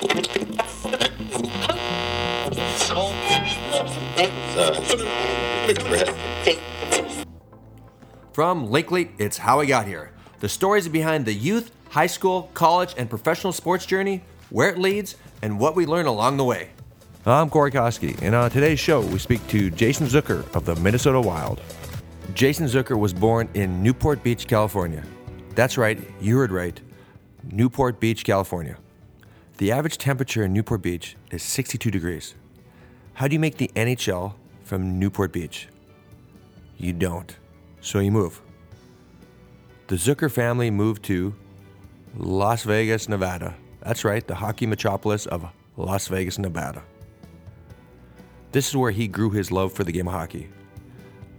From Linkley, it's How I Got Here. The stories behind the youth, high school, college, and professional sports journey, where it leads, and what we learn along the way. I'm Corey Koski, and on today's show, we speak to Jason Zucker of the Minnesota Wild. Jason Zucker was born in Newport Beach, California. That's right, you heard right. Newport Beach, California. The average temperature in Newport Beach is 62 degrees. How do you make the NHL from Newport Beach? You don't. So you move. The Zucker family moved to Las Vegas, Nevada. That's right, the hockey metropolis of Las Vegas, Nevada. This is where he grew his love for the game of hockey.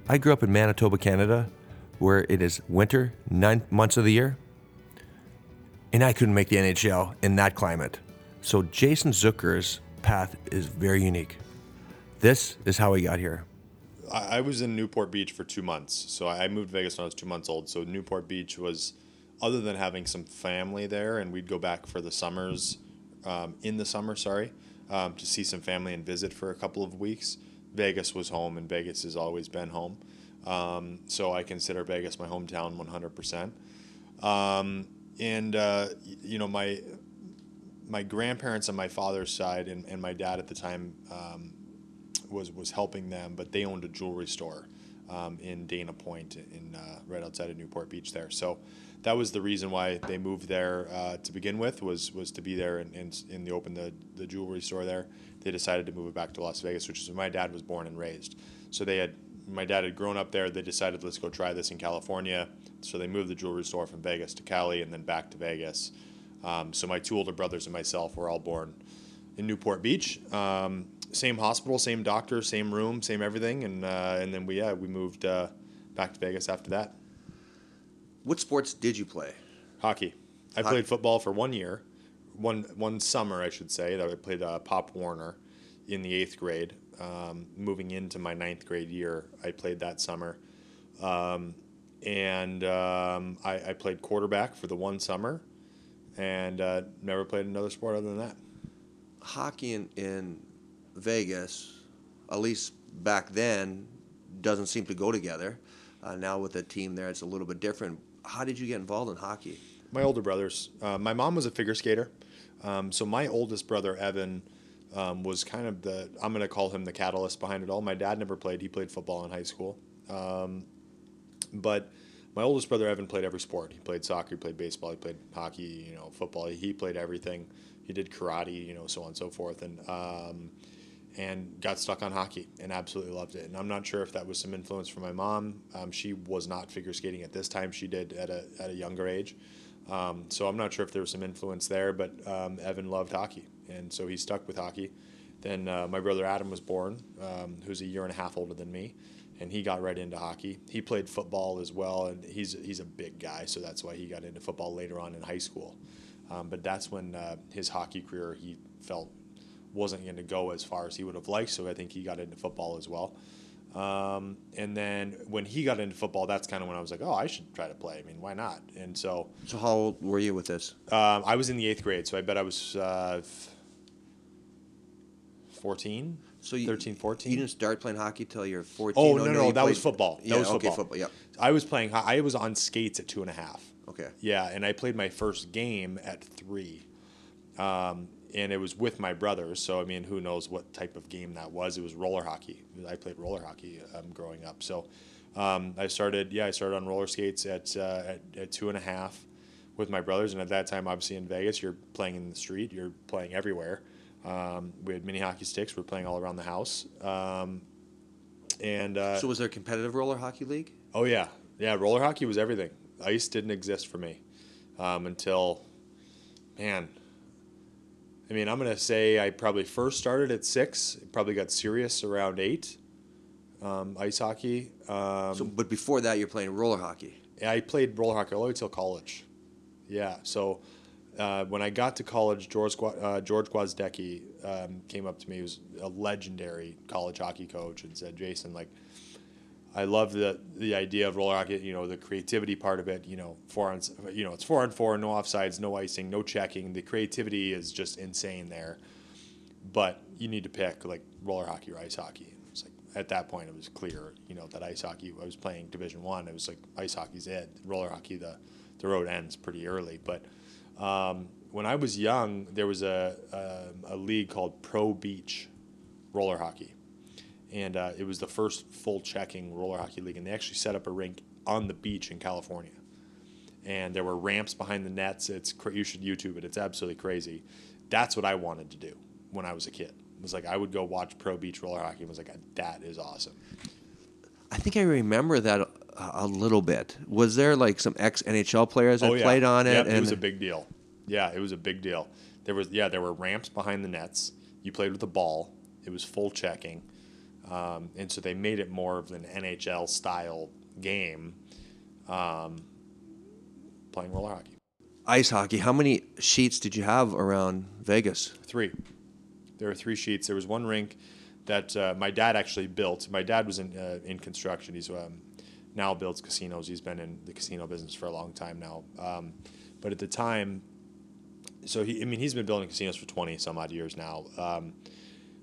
I grew up in Manitoba, Canada, where it is winter nine months of the year, and I couldn't make the NHL in that climate. So Jason Zucker's path is very unique. This is how he got here. I was in Newport Beach for two months. So I moved to Vegas when I was two months old. So Newport Beach was, other than having some family there, and we'd go back for the summers, um, in the summer, sorry, um, to see some family and visit for a couple of weeks. Vegas was home, and Vegas has always been home. Um, so I consider Vegas my hometown 100%. Um, and, uh, you know, my my grandparents on my father's side and, and my dad at the time um, was was helping them, but they owned a jewelry store um, in Dana Point, in uh, right outside of Newport Beach there. So that was the reason why they moved there uh, to begin with was was to be there and, and, and they opened the, the jewelry store there. They decided to move it back to Las Vegas, which is where my dad was born and raised. So they had my dad had grown up there. They decided let's go try this in California. So they moved the jewelry store from Vegas to Cali and then back to Vegas. Um, so my two older brothers and myself were all born in Newport Beach. Um, same hospital, same doctor, same room, same everything, and uh, and then we yeah we moved uh, back to Vegas after that. What sports did you play? Hockey. I Hockey. played football for one year, one one summer I should say. That I played uh, Pop Warner in the eighth grade. Um, moving into my ninth grade year, I played that summer, um, and um, I, I played quarterback for the one summer, and uh, never played another sport other than that. Hockey in, in Vegas, at least back then, doesn't seem to go together. Uh, now with the team there, it's a little bit different. How did you get involved in hockey? My older brothers. Uh, my mom was a figure skater, um, so my oldest brother Evan um, was kind of the. I'm going to call him the catalyst behind it all. My dad never played; he played football in high school, um, but my oldest brother Evan played every sport. He played soccer, he played baseball, he played hockey, you know, football. He played everything. He did karate, you know, so on and so forth, and um, and got stuck on hockey and absolutely loved it. And I'm not sure if that was some influence from my mom. Um, she was not figure skating at this time. She did at a at a younger age. Um, so I'm not sure if there was some influence there, but um, Evan loved hockey, and so he stuck with hockey. Then uh, my brother Adam was born, um, who's a year and a half older than me, and he got right into hockey. He played football as well, and he's he's a big guy, so that's why he got into football later on in high school. Um, but that's when uh, his hockey career he felt wasn't going to go as far as he would have liked, so I think he got into football as well. Um, and then when he got into football, that's kind of when I was like, oh, I should try to play. I mean, why not? And so So how old were you with this? um, I was in the eighth grade, so I bet I was uh, 14, So you, 13, 14. You didn't start playing hockey till you're 14. oh, no, no, you that was football. That Yeah, was okay, football. football. Yeah. I was playing, I was on skates at two and a half. Okay. Yeah, and I played my first game at three. Um, and it was with my brothers, so I mean, who knows what type of game that was? It was roller hockey. I played roller hockey um, growing up, so um, I started. Yeah, I started on roller skates at, uh, at at two and a half with my brothers, and at that time, obviously in Vegas, you're playing in the street, you're playing everywhere. Um, we had mini hockey sticks. We are playing all around the house, um, and uh, So was there a competitive roller hockey league? Oh yeah, yeah. Roller hockey was everything. Ice didn't exist for me um, until, man. I mean, I'm gonna say I probably first started at six. Probably got serious around eight. Um, ice hockey. Um, So, but before that, you're playing roller hockey. I played roller hockey all the way till college. Yeah. So uh, when I got to college, George uh, George um, came up to me. He was a legendary college hockey coach and said, "Jason, like, I love the the idea of roller hockey. You know, the creativity part of it. You know, four on you know it's four on four, no offsides, no icing, no checking. The creativity is just insane there. But you need to pick like roller hockey or ice hockey. It's like at that point it was clear, you know, that ice hockey. I was playing Division One. It was like ice hockey's it. Roller hockey, the the road ends pretty early. But um, when I was young, there was a, a, a league called Pro Beach Roller Hockey and uh, it was the first full checking roller hockey league. And they actually set up a rink on the beach in California, and there were ramps behind the nets. It's you should YouTube it. It's absolutely crazy. That's what I wanted to do when I was a kid. It was like I would go watch pro beach roller hockey. and was like that is awesome. I think I remember that a, a little bit. Was there like some ex NHL players that oh, yeah. played on it? Yep, and it was a big deal. Yeah, it was a big deal. There was yeah, there were ramps behind the nets. You played with the ball. It was full checking um, and so they made it more of an NHL style game, um, playing roller hockey. Ice hockey. How many sheets did you have around Vegas? Three. There were three sheets. There was one rink that uh, my dad actually built. My dad was in uh, in construction. He's um, now builds casinos. He's been in the casino business for a long time now. Um, but at the time, so he, I mean, he's been building casinos for twenty some odd years now. Um,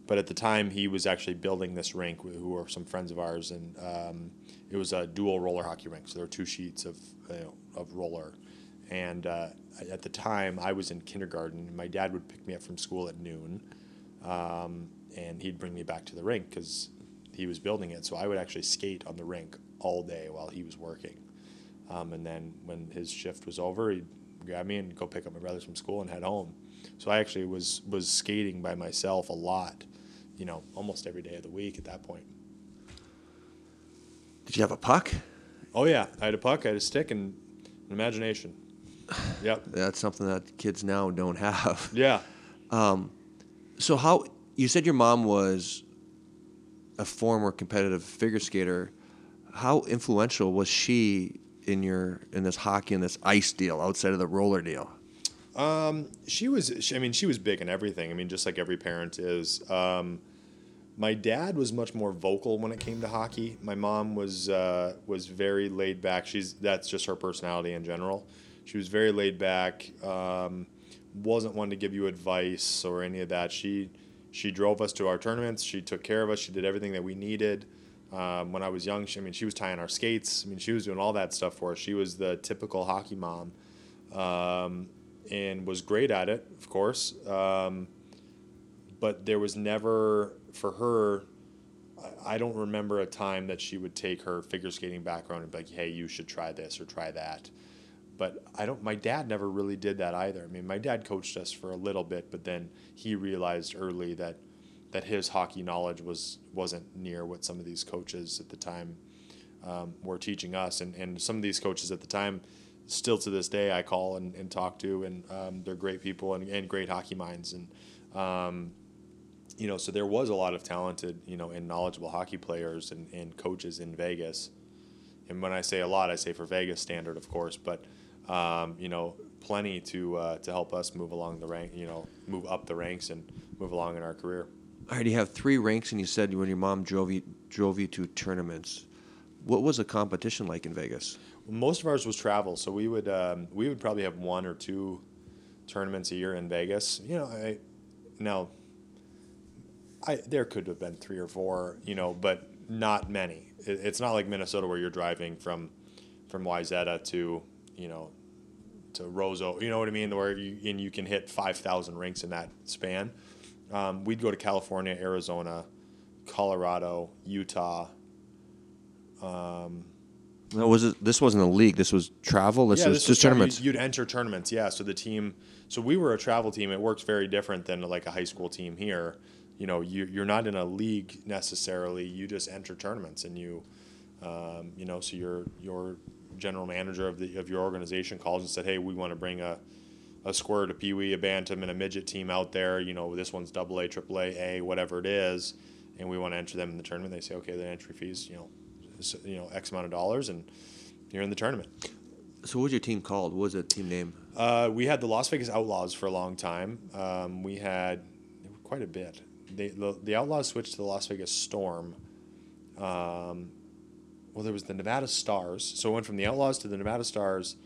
but at the time, he was actually building this rink, who were some friends of ours, and um, it was a dual roller hockey rink. So there were two sheets of you know, of roller. And uh, at the time, I was in kindergarten. and My dad would pick me up from school at noon, um, and he'd bring me back to the rink because he was building it. So I would actually skate on the rink all day while he was working. Um, and then when his shift was over, he'd grab me and go pick up my brothers from school and head home. So I actually was was skating by myself a lot you know, almost every day of the week at that point. Did you have a puck? Oh yeah, I had a puck, I had a stick, and an imagination. Yep. That's something that kids now don't have. Yeah. Um, so how you said your mom was a former competitive figure skater. How influential was she in your in this hockey and this ice deal outside of the roller deal? Um, she was. She, I mean, she was big in everything. I mean, just like every parent is. Um, my dad was much more vocal when it came to hockey. My mom was uh, was very laid back. She's that's just her personality in general. She was very laid back. Um, wasn't one to give you advice or any of that. She she drove us to our tournaments. She took care of us. She did everything that we needed. Um, when I was young, she, I mean, she was tying our skates. I mean, she was doing all that stuff for us. She was the typical hockey mom. Um, and was great at it, of course. Um, but there was never, for her, I don't remember a time that she would take her figure skating background and be like, hey, you should try this or try that. But I don't. My dad never really did that either. I mean, my dad coached us for a little bit, but then he realized early that that his hockey knowledge was wasn't near what some of these coaches at the time um, were teaching us, and and some of these coaches at the time still to this day I call and, and talk to, and um, they're great people and, and great hockey minds. And, um, you know, so there was a lot of talented, you know, and knowledgeable hockey players and, and coaches in Vegas. And when I say a lot, I say for Vegas standard, of course, but, um, you know, plenty to, uh, to help us move along the rank, you know, move up the ranks and move along in our career. All right, you have three ranks, and you said when your mom drove you, drove you to tournaments. What was the competition like in Vegas? most of ours was travel, so we would um, we would probably have one or two tournaments a year in Vegas. You know, I now I there could have been three or four, you know, but not many. It, it's not like Minnesota where you're driving from from Wayzata to you know to Roseau. You know what I mean? Where you and you can hit five thousand rinks in that span. Um, we'd go to California, Arizona, Colorado, Utah. Um, no, was it? This wasn't a league. This was travel. This yeah, was this just was tournaments. You'd enter tournaments. Yeah. So the team. So we were a travel team. It works very different than like a high school team here. You know, you, you're not in a league necessarily. You just enter tournaments, and you, um, you know, so your your general manager of the of your organization calls and said, "Hey, we want to bring a." A squirt, a peewee, a bantam, and a midget team out there. You know, this one's double A, triple A, A, whatever it is, and we want to enter them in the tournament. They say, okay, the entry fees, you know, you know X amount of dollars, and you're in the tournament. So, what was your team called? What was the team name? Uh, we had the Las Vegas Outlaws for a long time. Um, we had quite a bit. They, the, the Outlaws switched to the Las Vegas Storm, um, well, there was the Nevada Stars. So it went from the Outlaws to the Nevada Stars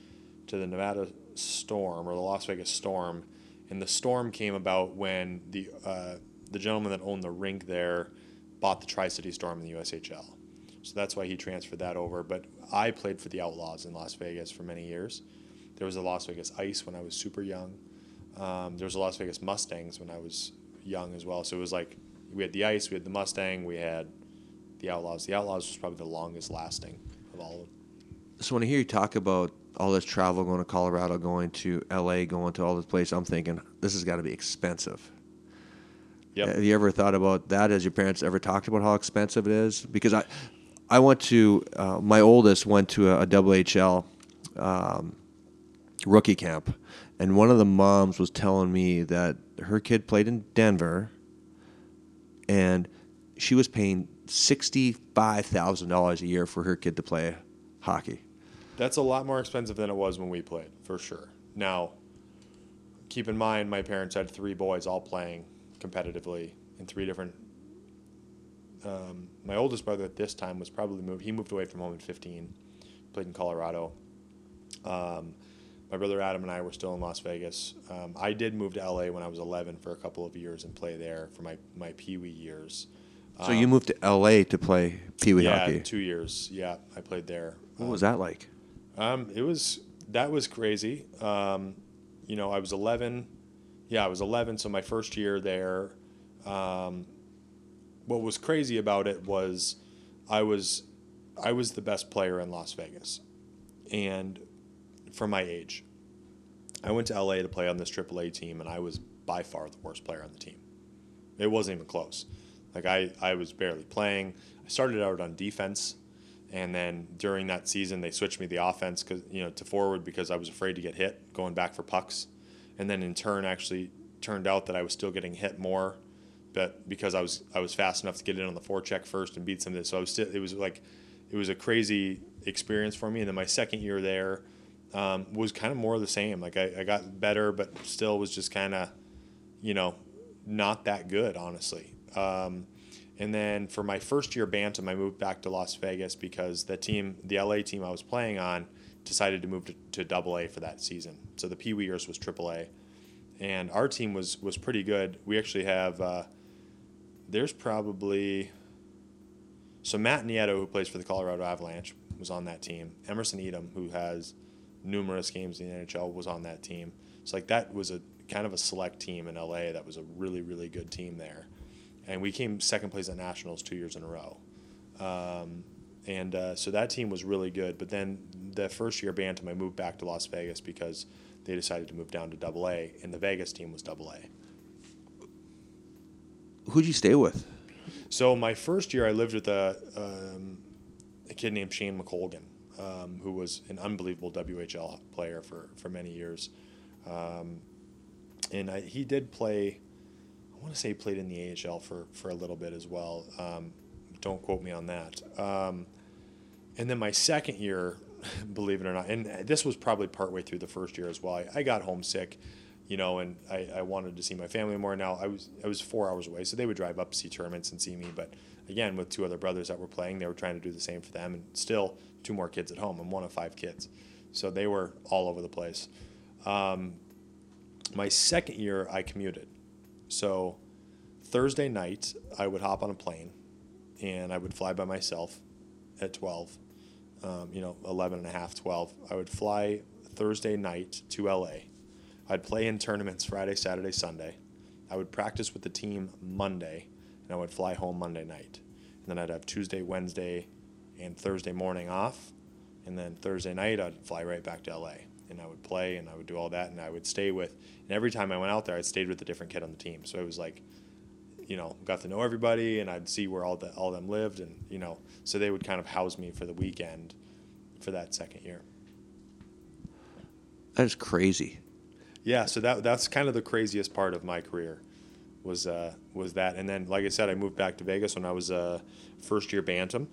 to the Nevada Storm or the Las Vegas Storm, and the Storm came about when the uh, the gentleman that owned the rink there bought the Tri City Storm in the USHL. So that's why he transferred that over. But I played for the Outlaws in Las Vegas for many years. There was the Las Vegas Ice when I was super young. Um, there was the Las Vegas Mustangs when I was young as well. So it was like we had the Ice, we had the Mustang, we had the Outlaws. The Outlaws was probably the longest lasting of all of them. So when I hear you talk about all this travel, going to Colorado, going to LA, going to all this place, I'm thinking this has got to be expensive. Yep. Have you ever thought about that? Has your parents ever talked about how expensive it is? Because I, I went to uh, my oldest went to a, a WHL um, rookie camp, and one of the moms was telling me that her kid played in Denver, and she was paying sixty five thousand dollars a year for her kid to play hockey. That's a lot more expensive than it was when we played, for sure. Now, keep in mind, my parents had three boys all playing competitively in three different. Um, my oldest brother at this time was probably moved. He moved away from home at 15, played in Colorado. Um, my brother Adam and I were still in Las Vegas. Um, I did move to LA when I was 11 for a couple of years and play there for my my Pee Wee years. So you moved to LA to play Pee Wee yeah, hockey. two years. Yeah, I played there. What was that like? Um, it was that was crazy. Um, you know, I was 11. Yeah, I was 11. So my first year there, um, what was crazy about it was, I was, I was the best player in Las Vegas, and for my age, I went to LA to play on this AAA team, and I was by far the worst player on the team. It wasn't even close. Like I, I was barely playing. I started out on defense and then during that season they switched me the offense because you know to forward because I was afraid to get hit going back for pucks, and then in turn actually turned out that I was still getting hit more, but because I was I was fast enough to get in on the forecheck first and beat some of this, so I was still it was like it was a crazy experience for me. And then my second year there um, was kind of more of the same. Like I, I got better, but still was just kind of you know not that good honestly. Um, and then for my first year Bantam, I moved back to Las Vegas because the team, the LA team I was playing on, decided to move to, Double A for that season. So the Pee Wee years was Triple A, and our team was was pretty good. We actually have uh, there's probably so Matt Nieto who plays for the Colorado Avalanche was on that team. Emerson Etem who has numerous games in the NHL was on that team. So like that was a kind of a select team in LA that was a really really good team there and we came second place at nationals two years in a row. Um, and uh, so that team was really good. But then the first year Bantam, I moved back to Las Vegas because they decided to move down to Double A, and the Vegas team was Double A. Who'd you stay with? So my first year, I lived with a, um, a kid named Shane McColgan, um, who was an unbelievable WHL player for, for many years. Um, and I, he did play want to say he played in the AHL for, for a little bit as well. Um, don't quote me on that. Um, and then my second year, believe it or not, and this was probably partway through the first year as well. I, I got homesick, you know, and I, I wanted to see my family more. Now I was I was four hours away, so they would drive up to see tournaments and see me. But again, with two other brothers that were playing, they were trying to do the same for them, and still two more kids at home. I'm one of five kids, so they were all over the place. Um, my second year, I commuted. So Thursday night, I would hop on a plane and I would fly by myself at 12, um, you know, 11 and a half, 12. I would fly Thursday night to LA. I'd play in tournaments Friday, Saturday, Sunday. I would practice with the team Monday, and I would fly home Monday night. And then I'd have Tuesday, Wednesday, and Thursday morning off. And then Thursday night, I'd fly right back to LA and I would play and I would do all that and I would stay with and every time I went out there I stayed with a different kid on the team. So it was like you know got to know everybody and I'd see where all the all them lived and you know so they would kind of house me for the weekend for that second year. That is crazy. yeah so that that's kind of the craziest part of my career was uh, was that. And then like I said I moved back to Vegas when I was uh, first year bantam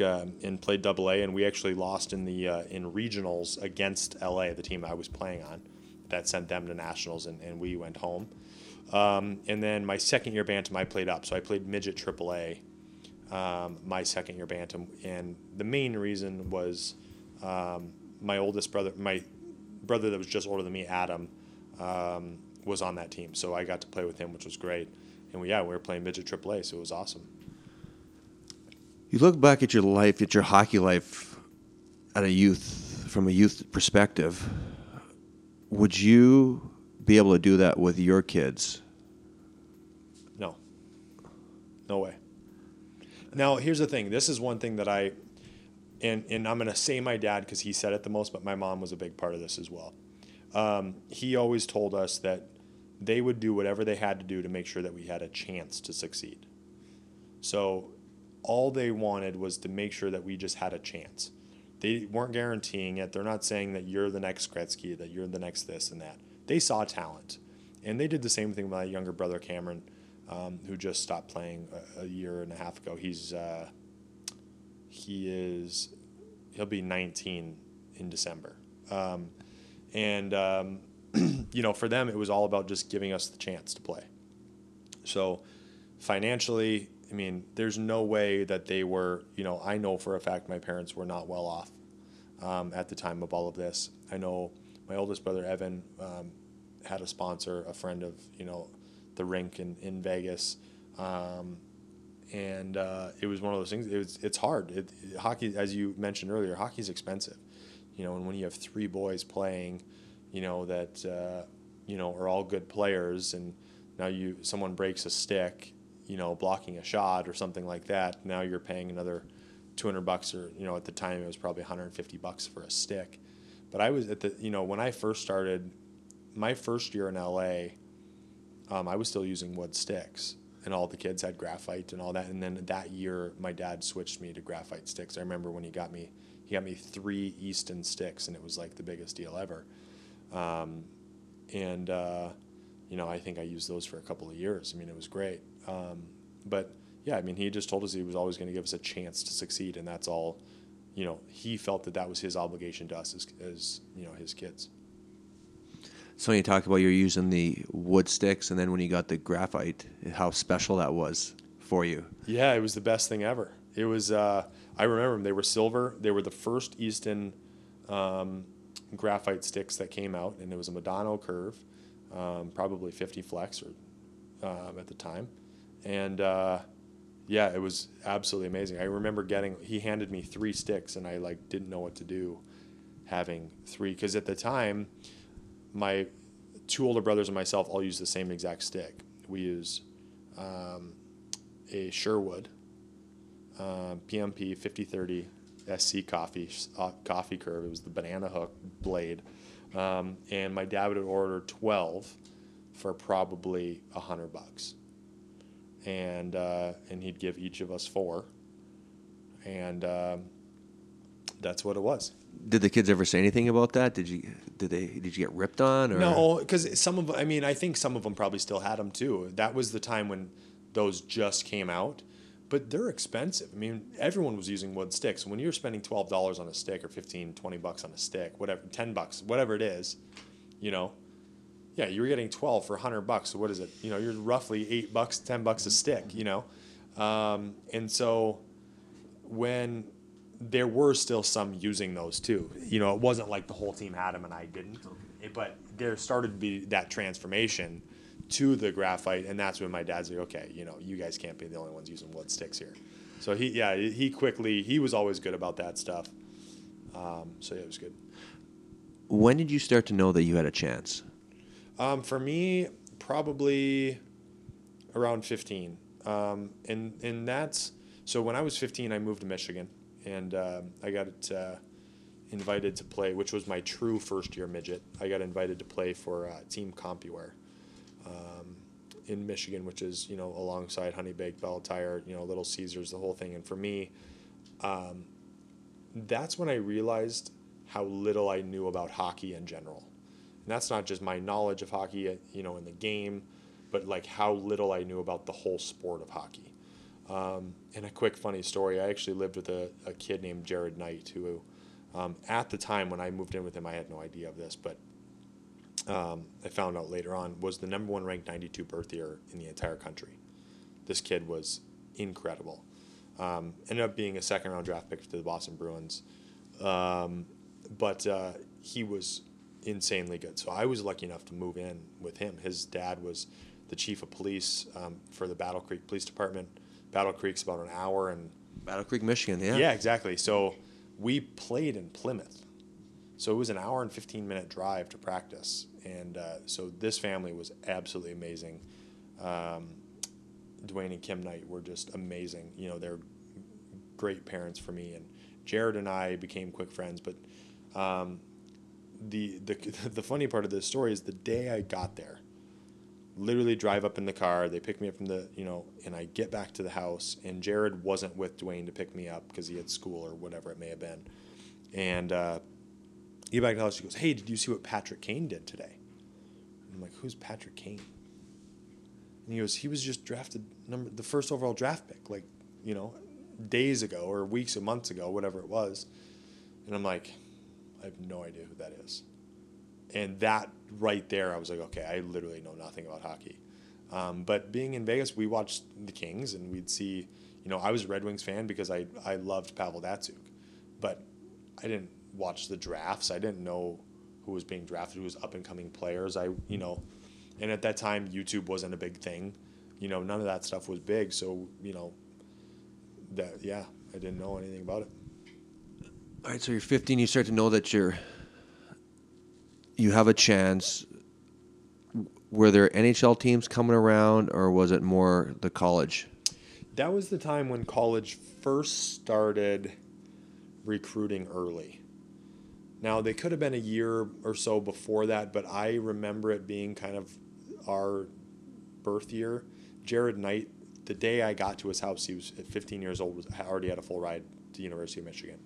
uh, and played double A and we actually lost in the uh, in regionals against LA the team I was playing on that sent them to nationals and, and we went home um, and then my second year bantam I played up so I played midget triple A um, my second year bantam, and the main reason was um, my oldest brother, my brother that was just older than me, Adam, um, was on that team, so I got to play with him, which was great. And we, yeah, we were playing midget AAA, so it was awesome. You look back at your life, at your hockey life, at a youth from a youth perspective. Would you be able to do that with your kids? No. No way. Now, here's the thing. This is one thing that I, and, and I'm to say my dad because he said it the most, but my mom was a big part of this as well. Um, he always told us that they would do whatever they had to do to make sure that we had a chance to succeed. So all they wanted was to make sure that we just had a chance. They weren't guaranteeing it. They're not saying that you're the next Gretzky, that you're the next this and that. They saw talent. And they did the same thing with my younger brother, Cameron, um, who just stopped playing a, a, year and a half ago. He's, uh, he is, he'll be 19 in December. Um, and, um, you know, for them, it was all about just giving us the chance to play. So financially, I mean, there's no way that they were, you know, I know for a fact my parents were not well off um, at the time of all of this. I know my oldest brother, Evan, um, had a sponsor, a friend of, you know, the rink in, in Vegas. Um, and uh, it was one of those things. It was, it's hard. It, hockey, as you mentioned earlier, hockey's expensive. You know, and when you have three boys playing, you know that uh, you know are all good players, and now you someone breaks a stick you know, blocking a shot or something like that, now you're paying another 200 bucks or, you know, at the time it was probably 150 bucks for a stick. But I was at the, you know, when I first started, my first year in LA, um, I was still using wood sticks and all the kids had graphite and all that. And then that year, my dad switched me to graphite sticks. I remember when he got me, he got me three Easton sticks and it was like the biggest deal ever. Um, and, uh, you know, I think I used those for a couple of years. I mean, it was great. Um, but yeah, I mean, he just told us he was always going to give us a chance to succeed, and that's all. You know, he felt that that was his obligation to us as, as you know his kids. So you talked about you're using the wood sticks, and then when you got the graphite, how special that was for you. Yeah, it was the best thing ever. It was. Uh, I remember them. They were silver. They were the first Easton um, graphite sticks that came out, and it was a Modano curve, um, probably 50 flex or um, at the time and uh, yeah, it was absolutely amazing. I remember getting he handed me three sticks, and I like didn't know what to do, having three because at the time, my two older brothers and myself all use the same exact stick. We use um, a Sherwood uh, PMP 5030 SC Coffey uh, Coffey curve. It was the banana hook blade, um, and my dad would order twelve for probably a hundred bucks and uh, and he'd give each of us four, and um, that's what it was. Did the kids ever say anything about that? Did you did they did you get ripped on? Or? No, because some of I mean I think some of them probably still had them too. That was the time when those just came out, but they're expensive. I mean everyone was using wood sticks. When you're spending twelve dollars on a stick or 15, 20 bucks on a stick, whatever, ten bucks, whatever it is, you know, yeah, you were getting 12 for 100 bucks. So what is it? You know, you're roughly eight bucks, 10 bucks a stick, you know? Um, and so when there were still some using those too, you know, it wasn't like the whole team had them and I didn't, but there started to be that transformation to the graphite. And that's when my dad's like, okay, you know, you guys can't be the only ones using wood sticks here. So he, yeah, he quickly, he was always good about that stuff. Um, so yeah, it was good. When did you start to know that you had a chance? Um, for me, probably around 15. Um, and, and that's so when I was 15, I moved to Michigan and uh, I got uh, invited to play, which was my true first year midget. I got invited to play for uh, Team CompuWare um, in Michigan, which is, you know, alongside Honey Baked, Belle Tire, you know, Little Caesars, the whole thing. And for me, um, that's when I realized how little I knew about hockey in general. And that's not just my knowledge of hockey, uh, you know, in the game, but like how little I knew about the whole sport of hockey. Um, and a quick funny story: I actually lived with a, a kid named Jared Knight, who, um, at the time when I moved in with him, I had no idea of this, but um, I found out later on was the number one ranked 92 birth year in the entire country. This kid was incredible. Um, ended up being a second round draft pick to the Boston Bruins. Um, but uh, he was insanely good. So I was lucky enough to move in with him. His dad was the chief of police um, for the Battle Creek Police Department. Battle Creek's about an hour and Battle Creek, Michigan. Yeah. yeah, exactly. So we played in Plymouth. So it was an hour and 15 minute drive to practice. And uh, so this family was absolutely amazing. Um, Dwayne and Kim Knight were just amazing. You know, they're great parents for me. And Jared and I became quick friends. But um, the, the, the funny part of this story is the day I got there, literally drive up in the car. They pick me up from the, you know, and I get back to the house, and Jared wasn't with Dwayne to pick me up because he had school or whatever it may have been. And uh, back to the house, he goes, "Hey, did you see what Patrick Kane did today?" And I'm like, "Who's Patrick Kane?" And he goes, "He was just drafted number the first overall draft pick, like, you know, days ago or weeks or months ago, whatever it was." And I'm like, "I have no idea who that is." and that right there, I was like, okay, I literally know nothing about hockey. Um, but being in Vegas, we watched the Kings, and we'd see, you know, I was a Red Wings fan because I I loved Pavel Datsyuk, but I didn't watch the drafts. I didn't know who was being drafted, who was up and coming players. I you know, and at that time, YouTube wasn't a big thing. You know, none of that stuff was big. So you know, that yeah, I didn't know anything about it. All right, so you're 15. You start to know that you're you have a chance. Were there NHL teams coming around, or was it more the college? That was the time when college first started recruiting early. Now, they could have been a year or so before that, but I remember it being kind of our birth year. Jared Knight, the day I got to his house, he was at 15 years old, was already had a full ride to University of Michigan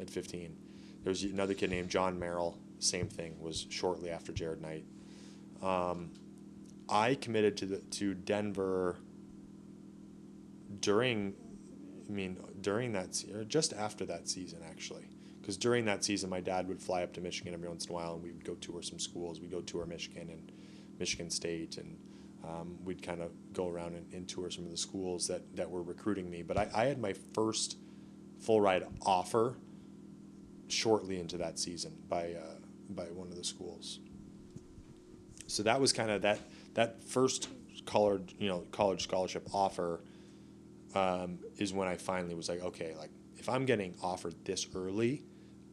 at 15. There was another kid named John Merrill, same thing, was shortly after Jared Knight. Um, I committed to the, to Denver during, I mean, during that or just after that season actually, because during that season my dad would fly up to Michigan every once in a while and we would go tour some schools. We'd go tour Michigan and Michigan State and um, we'd kind of go around and, and tour some of the schools that, that were recruiting me. But I, I had my first full ride offer shortly into that season by uh, by one of the schools. So that was kind of that that first college you know college scholarship offer um, is when I finally was like, okay, like if I'm getting offered this early,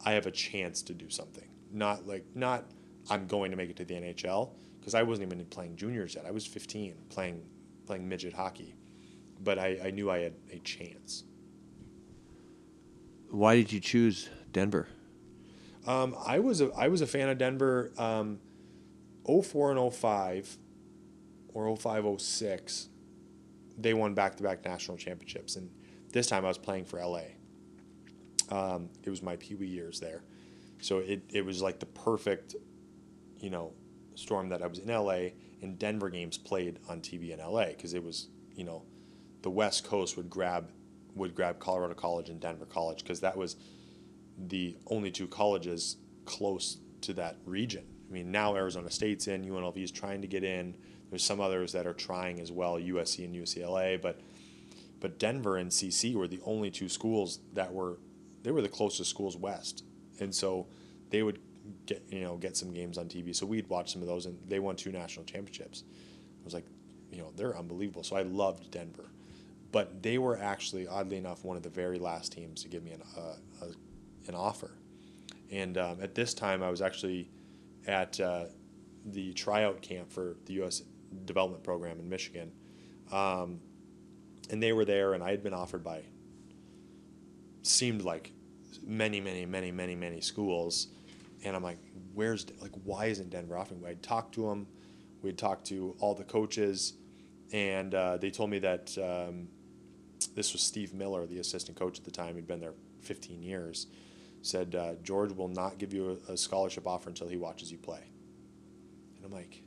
I have a chance to do something. Not like not I'm going to make it to the NHL because I wasn't even playing juniors yet. I was 15 playing playing midget hockey, but I, I knew I had a chance. Why did you choose Denver? Um, I was a I was a fan of Denver. Um, 04 and 05 or 05 06 they won back-to-back national championships and this time I was playing for LA. Um, it was my Pee Wee years there. So it, it was like the perfect, you know, storm that I was in LA and Denver games played on TV in LA because it was, you know, the West Coast would grab would grab Colorado College and Denver College because that was the only two colleges close to that region. I mean, now Arizona State's in, UNLV is trying to get in. There's some others that are trying as well, USC and UCLA, but but Denver and CC were the only two schools that were they were the closest schools west, and so they would get you know get some games on TV. So we'd watch some of those, and they won two national championships. I was like, you know, they're unbelievable. So I loved Denver, but they were actually oddly enough one of the very last teams to give me an uh, a an offer. And um, at this time, I was actually at uh, the tryout camp for the U.S. development program in Michigan. Um, and they were there, and I had been offered by, seemed like many, many, many, many, many schools. And I'm like, where's, like, why isn't Denver offering? I'd talked to them, we'd talked to all the coaches, and uh, they told me that um, this was Steve Miller, the assistant coach at the time. He'd been there 15 years said uh, George will not give you a, a, scholarship offer until he watches you play. And I'm like,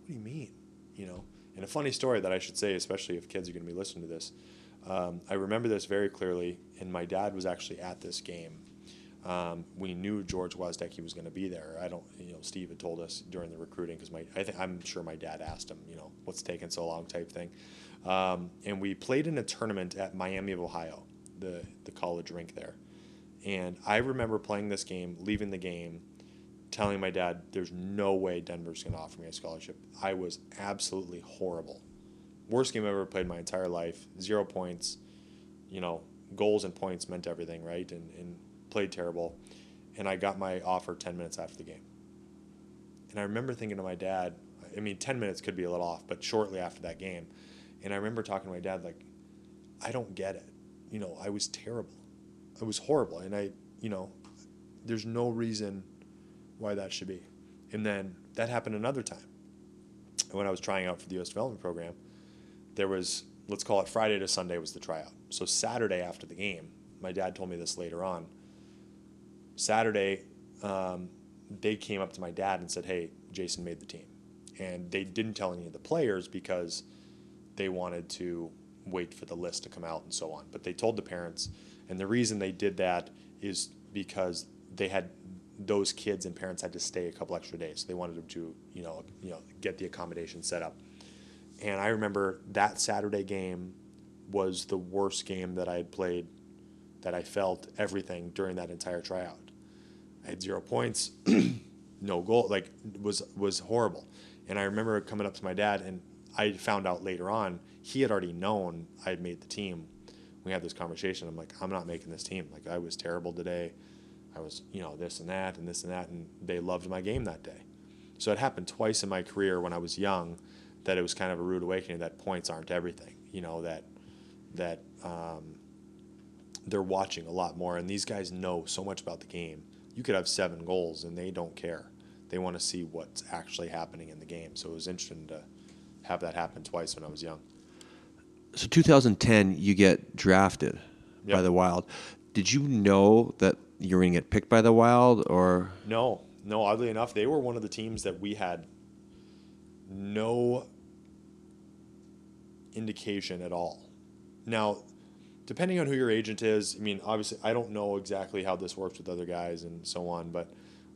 what do you mean? You know, and a funny story that I should say, especially if kids are going to be listening to this. Um, I remember this very clearly, and my dad was actually at this game. Um, we knew George Gwozdecky was going to be there. I don't, you know, Steve had told us during the recruiting because my, I think I'm sure my dad asked him, you know, what's taking so long, type thing. Um, and we played in a tournament at Miami of Ohio, the the college rink there. And I remember playing this game, leaving the game, telling my dad, "There's no way Denver's going to offer me a scholarship." I was absolutely horrible. Worst game I ever played my entire life. Zero points. You know, goals and points meant everything, right? And, and played terrible. And I got my offer 10 minutes after the game. And I remember thinking to my dad, I mean, 10 minutes could be a little off, but shortly after that game. And I remember talking to my dad, like, I don't get it. You know, I was terrible. I was horrible. And I, you know, there's no reason why that should be. And then that happened another time. When I was trying out for the U.S. development program, there was, let's call it Friday to Sunday was the tryout. So Saturday after the game, my dad told me this later on. Saturday, um, they came up to my dad and said, "Hey, Jason made the team," and they didn't tell any of the players because they wanted to wait for the list to come out and so on. But they told the parents, and the reason they did that is because they had those kids and parents had to stay a couple extra days. So they wanted them to, you know, you know, get the accommodation set up. And I remember that Saturday game was the worst game that I had played. That I felt everything during that entire tryout. I had zero points, no goal. Like was was horrible. And I remember coming up to my dad, and I found out later on he had already known I had made the team. We had this conversation. I'm like, I'm not making this team. Like I was terrible today. I was, you know, this and that and this and that, and they loved my game that day. So it happened twice in my career when I was young, that it was kind of a rude awakening that points aren't everything. You know that that um, they're watching a lot more, and these guys know so much about the game. You could have seven goals, and they don't care. They want to see what's actually happening in the game. So it was interesting to have that happen twice when I was young. So 2010, you get drafted Yep. by the Wild. Did you know that you were going to get picked by the Wild, or No, no. Oddly enough, they were one of the teams that we had no indication at all. Now, depending on who your agent is, I mean, obviously, I don't know exactly how this works with other guys and so on, but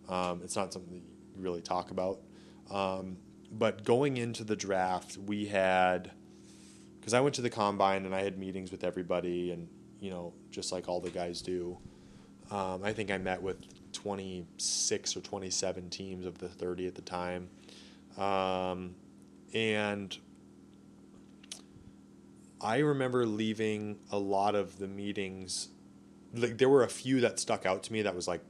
um, it's not something that you really talk about. Um, but going into the draft, we had because I went to the combine and I had meetings with everybody, and you know, just like all the guys do. Um, I think I met with 26 or 27 teams of the 30 at the time. Um, and I remember leaving a lot of the meetings. Like there were a few that stuck out to me that was like,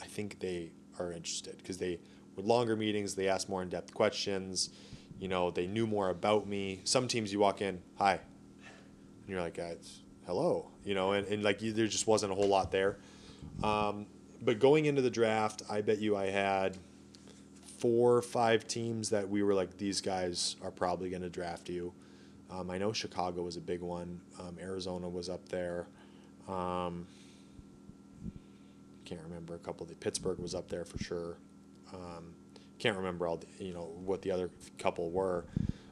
I think they are interested because they were longer meetings. They asked more in depth questions. You know, they knew more about me. Some teams you walk in, hi, and you're like, it's, hello, you know, and, and like you, there just wasn't a whole lot there. Um, but going into the draft, I bet you I had four or five teams that we were like, these guys are probably going to draft you. Um, I know Chicago was a big one. Um, Arizona was up there. Um, can't remember a couple. The Pittsburgh was up there for sure. Um, can't remember all the, you know what the other couple were.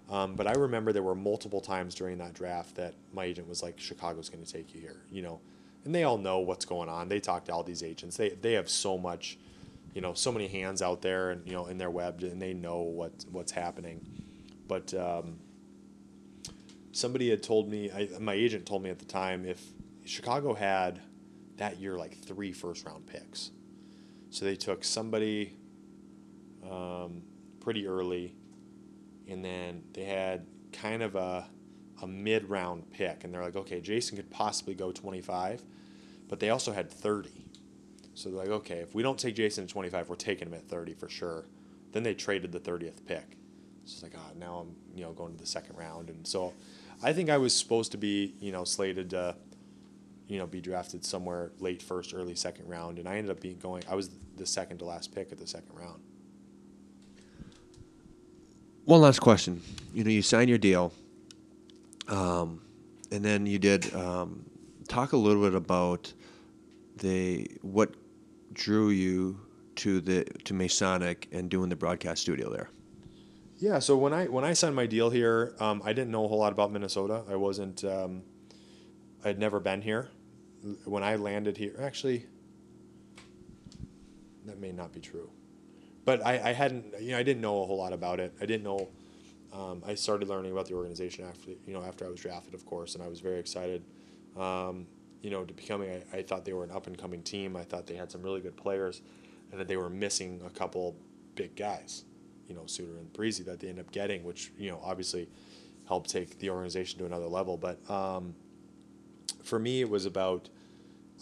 Um, but I remember there were multiple times during that draft that my agent was like, "Chicago's going to take you here," you know, and they all know what's going on. They talk to all these agents. They they have so much, you know, so many hands out there, and you know, in their web, and they know what what's happening. But um, somebody had told me, I, my agent told me at the time, if Chicago had that year like three first round picks, so they took somebody um, pretty early, and then they had kind of a a mid round pick, and they're like, okay, Jason could possibly go 25, but they also had 30. So they're like, okay, if we don't take Jason at 25, we're taking him at 30 for sure. Then they traded the 30th pick. So it's like, oh, now I'm you know going to the second round, and so I think I was supposed to be you know slated to you know be drafted somewhere late first, early second round, and I ended up being going. I was the second to last pick at the second round. One last question. You know, you signed your deal, um, and then you did um, talk a little bit about the what drew you to the to Masonic and doing the broadcast studio there. Yeah, so when I when I signed my deal here, um, I didn't know a whole lot about Minnesota. I wasn't. Um, I had never been here. When I landed here, actually, that may not be true. But I, I hadn't, you know, I didn't know a whole lot about it. I didn't know. Um, I started learning about the organization after, you know, after I was drafted, of course, and I was very excited. Um, you know, to becoming, I, I thought they were an up and coming team. I thought they had some really good players, and that they were missing a couple big guys, you know, Suter and Parise that they ended up getting, which you know obviously helped take the organization to another level. But um, for me, it was about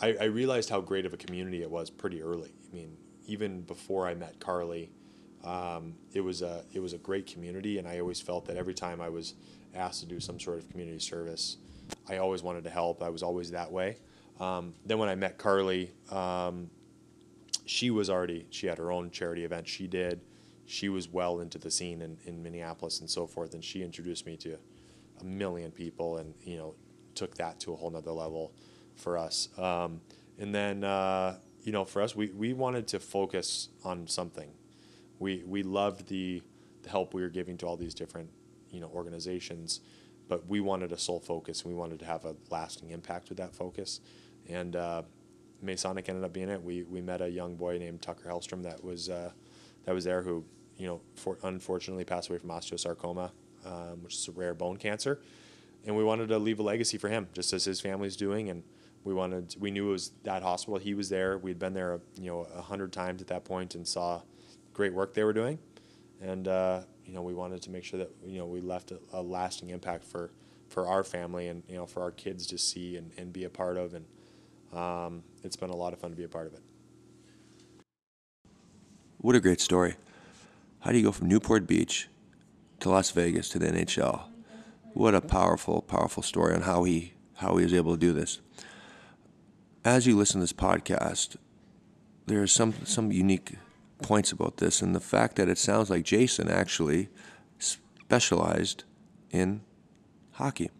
I, I, realized how great of a community it was pretty early. I mean, even before I met Carly, um, it was a it was a great community, and I always felt that every time I was asked to do some sort of community service, I always wanted to help. I was always that way. Um, then when I met Carly, um, she was already she had her own charity event. She did. She was well into the scene in, in Minneapolis and so forth, and she introduced me to a million people, and you know took that to a whole nother level for us. Um, and then, uh, you know, for us, we, we wanted to focus on something. We, we loved the, the help we were giving to all these different, you know, organizations, but we wanted a sole focus. And we wanted to have a lasting impact with that focus. And uh, Masonic ended up being it. We, we met a young boy named Tucker Hellstrom that was, uh, that was there who, you know, for, unfortunately passed away from osteosarcoma, um, which is a rare bone cancer and we wanted to leave a legacy for him, just as his family's doing. And we wanted, we knew it was that hospital. He was there. We'd been there, you know, a hundred times at that point, and saw great work they were doing. And uh, you know, we wanted to make sure that you know we left a, a, lasting impact for for our family and you know for our kids to see and, and be a part of. And um, it's been a lot of fun to be a part of it. What a great story! How do you go from Newport Beach to Las Vegas to the NHL? What a powerful, powerful story on how he how he was able to do this. As you listen to this podcast, there are some some unique points about this, and the fact that it sounds like Jason actually specialized in hockey.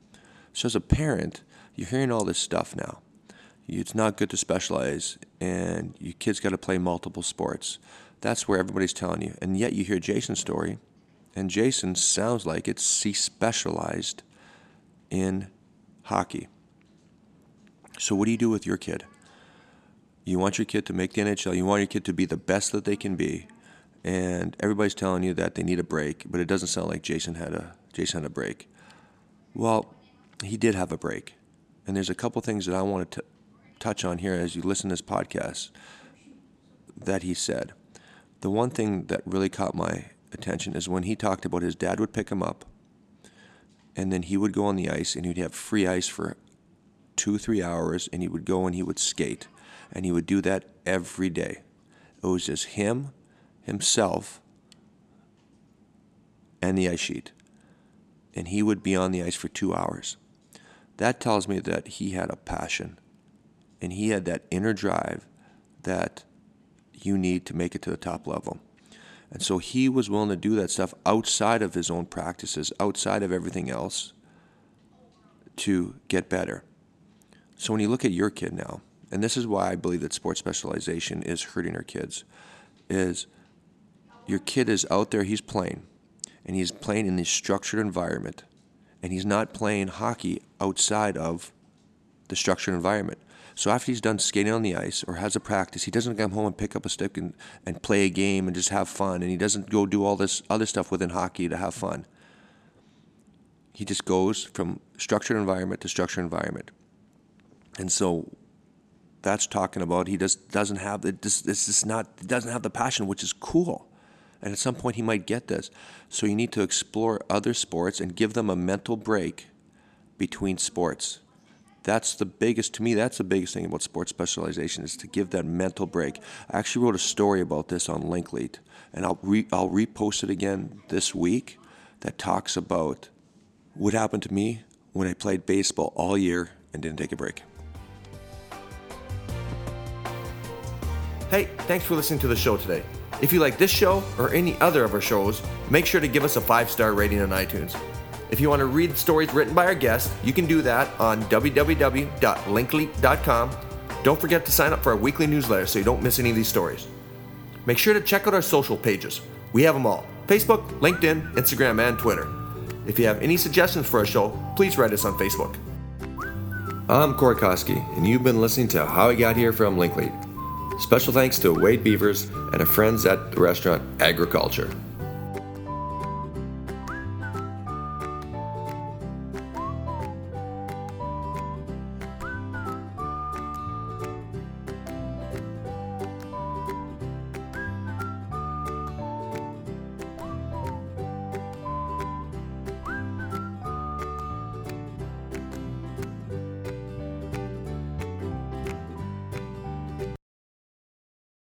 So as a parent, you're hearing all this stuff now. It's not good to specialize, and your kids got to play multiple sports. That's where everybody's telling you, and yet you hear Jason's story and Jason sounds like it's he specialized in hockey. So what do you do with your kid? You want your kid to make the NHL. You want your kid to be the best that they can be, and everybody's telling you that they need a break, but it doesn't sound like Jason had a Jason had a break. Well, he did have a break, and there's a couple things that I wanted to touch on here as you listen to this podcast that he said. The one thing that really caught my attention is when he talked about his dad would pick him up and then he would go on the ice and he'd have free ice for two, three hours and he would go and he would skate. And he would do that every day. It was just him, himself, and the ice sheet. And he would be on the ice for two hours. That tells me that he had a passion and he had that inner drive that you need to make it to the top level. And so he was willing to do that stuff outside of his own practices, outside of everything else to get better. So when you look at your kid now, and this is why I believe that sports specialization is hurting our kids, is your kid is out there, he's playing, and he's playing in this structured environment, and he's not playing hockey outside of the structured environment. So after he's done skating on the ice or has a practice, he doesn't come home and pick up a stick and, and play a game and just have fun. And he doesn't go do all this other stuff within hockey to have fun. He just goes from structured environment to structured environment. And so that's talking about he just doesn't have it. This, this is not doesn't have the passion, which is cool. And at some point he might get this. So you need to explore other sports and give them a mental break between sports that's the biggest to me that's the biggest thing about sports specialization is to give that mental break i actually wrote a story about this on linklead and i'll, re, I'll repost it again this week that talks about what happened to me when i played baseball all year and didn't take a break hey thanks for listening to the show today if you like this show or any other of our shows make sure to give us a five star rating on itunes if you want to read stories written by our guests, you can do that on www.linklead.com. Don't forget to sign up for our weekly newsletter so you don't miss any of these stories. Make sure to check out our social pages. We have them all Facebook, LinkedIn, Instagram, and Twitter. If you have any suggestions for our show, please write us on Facebook. I'm Corey Koski, and you've been listening to How I Got Here from Linklead. Special thanks to Wade Beavers and our friends at the restaurant Agriculture.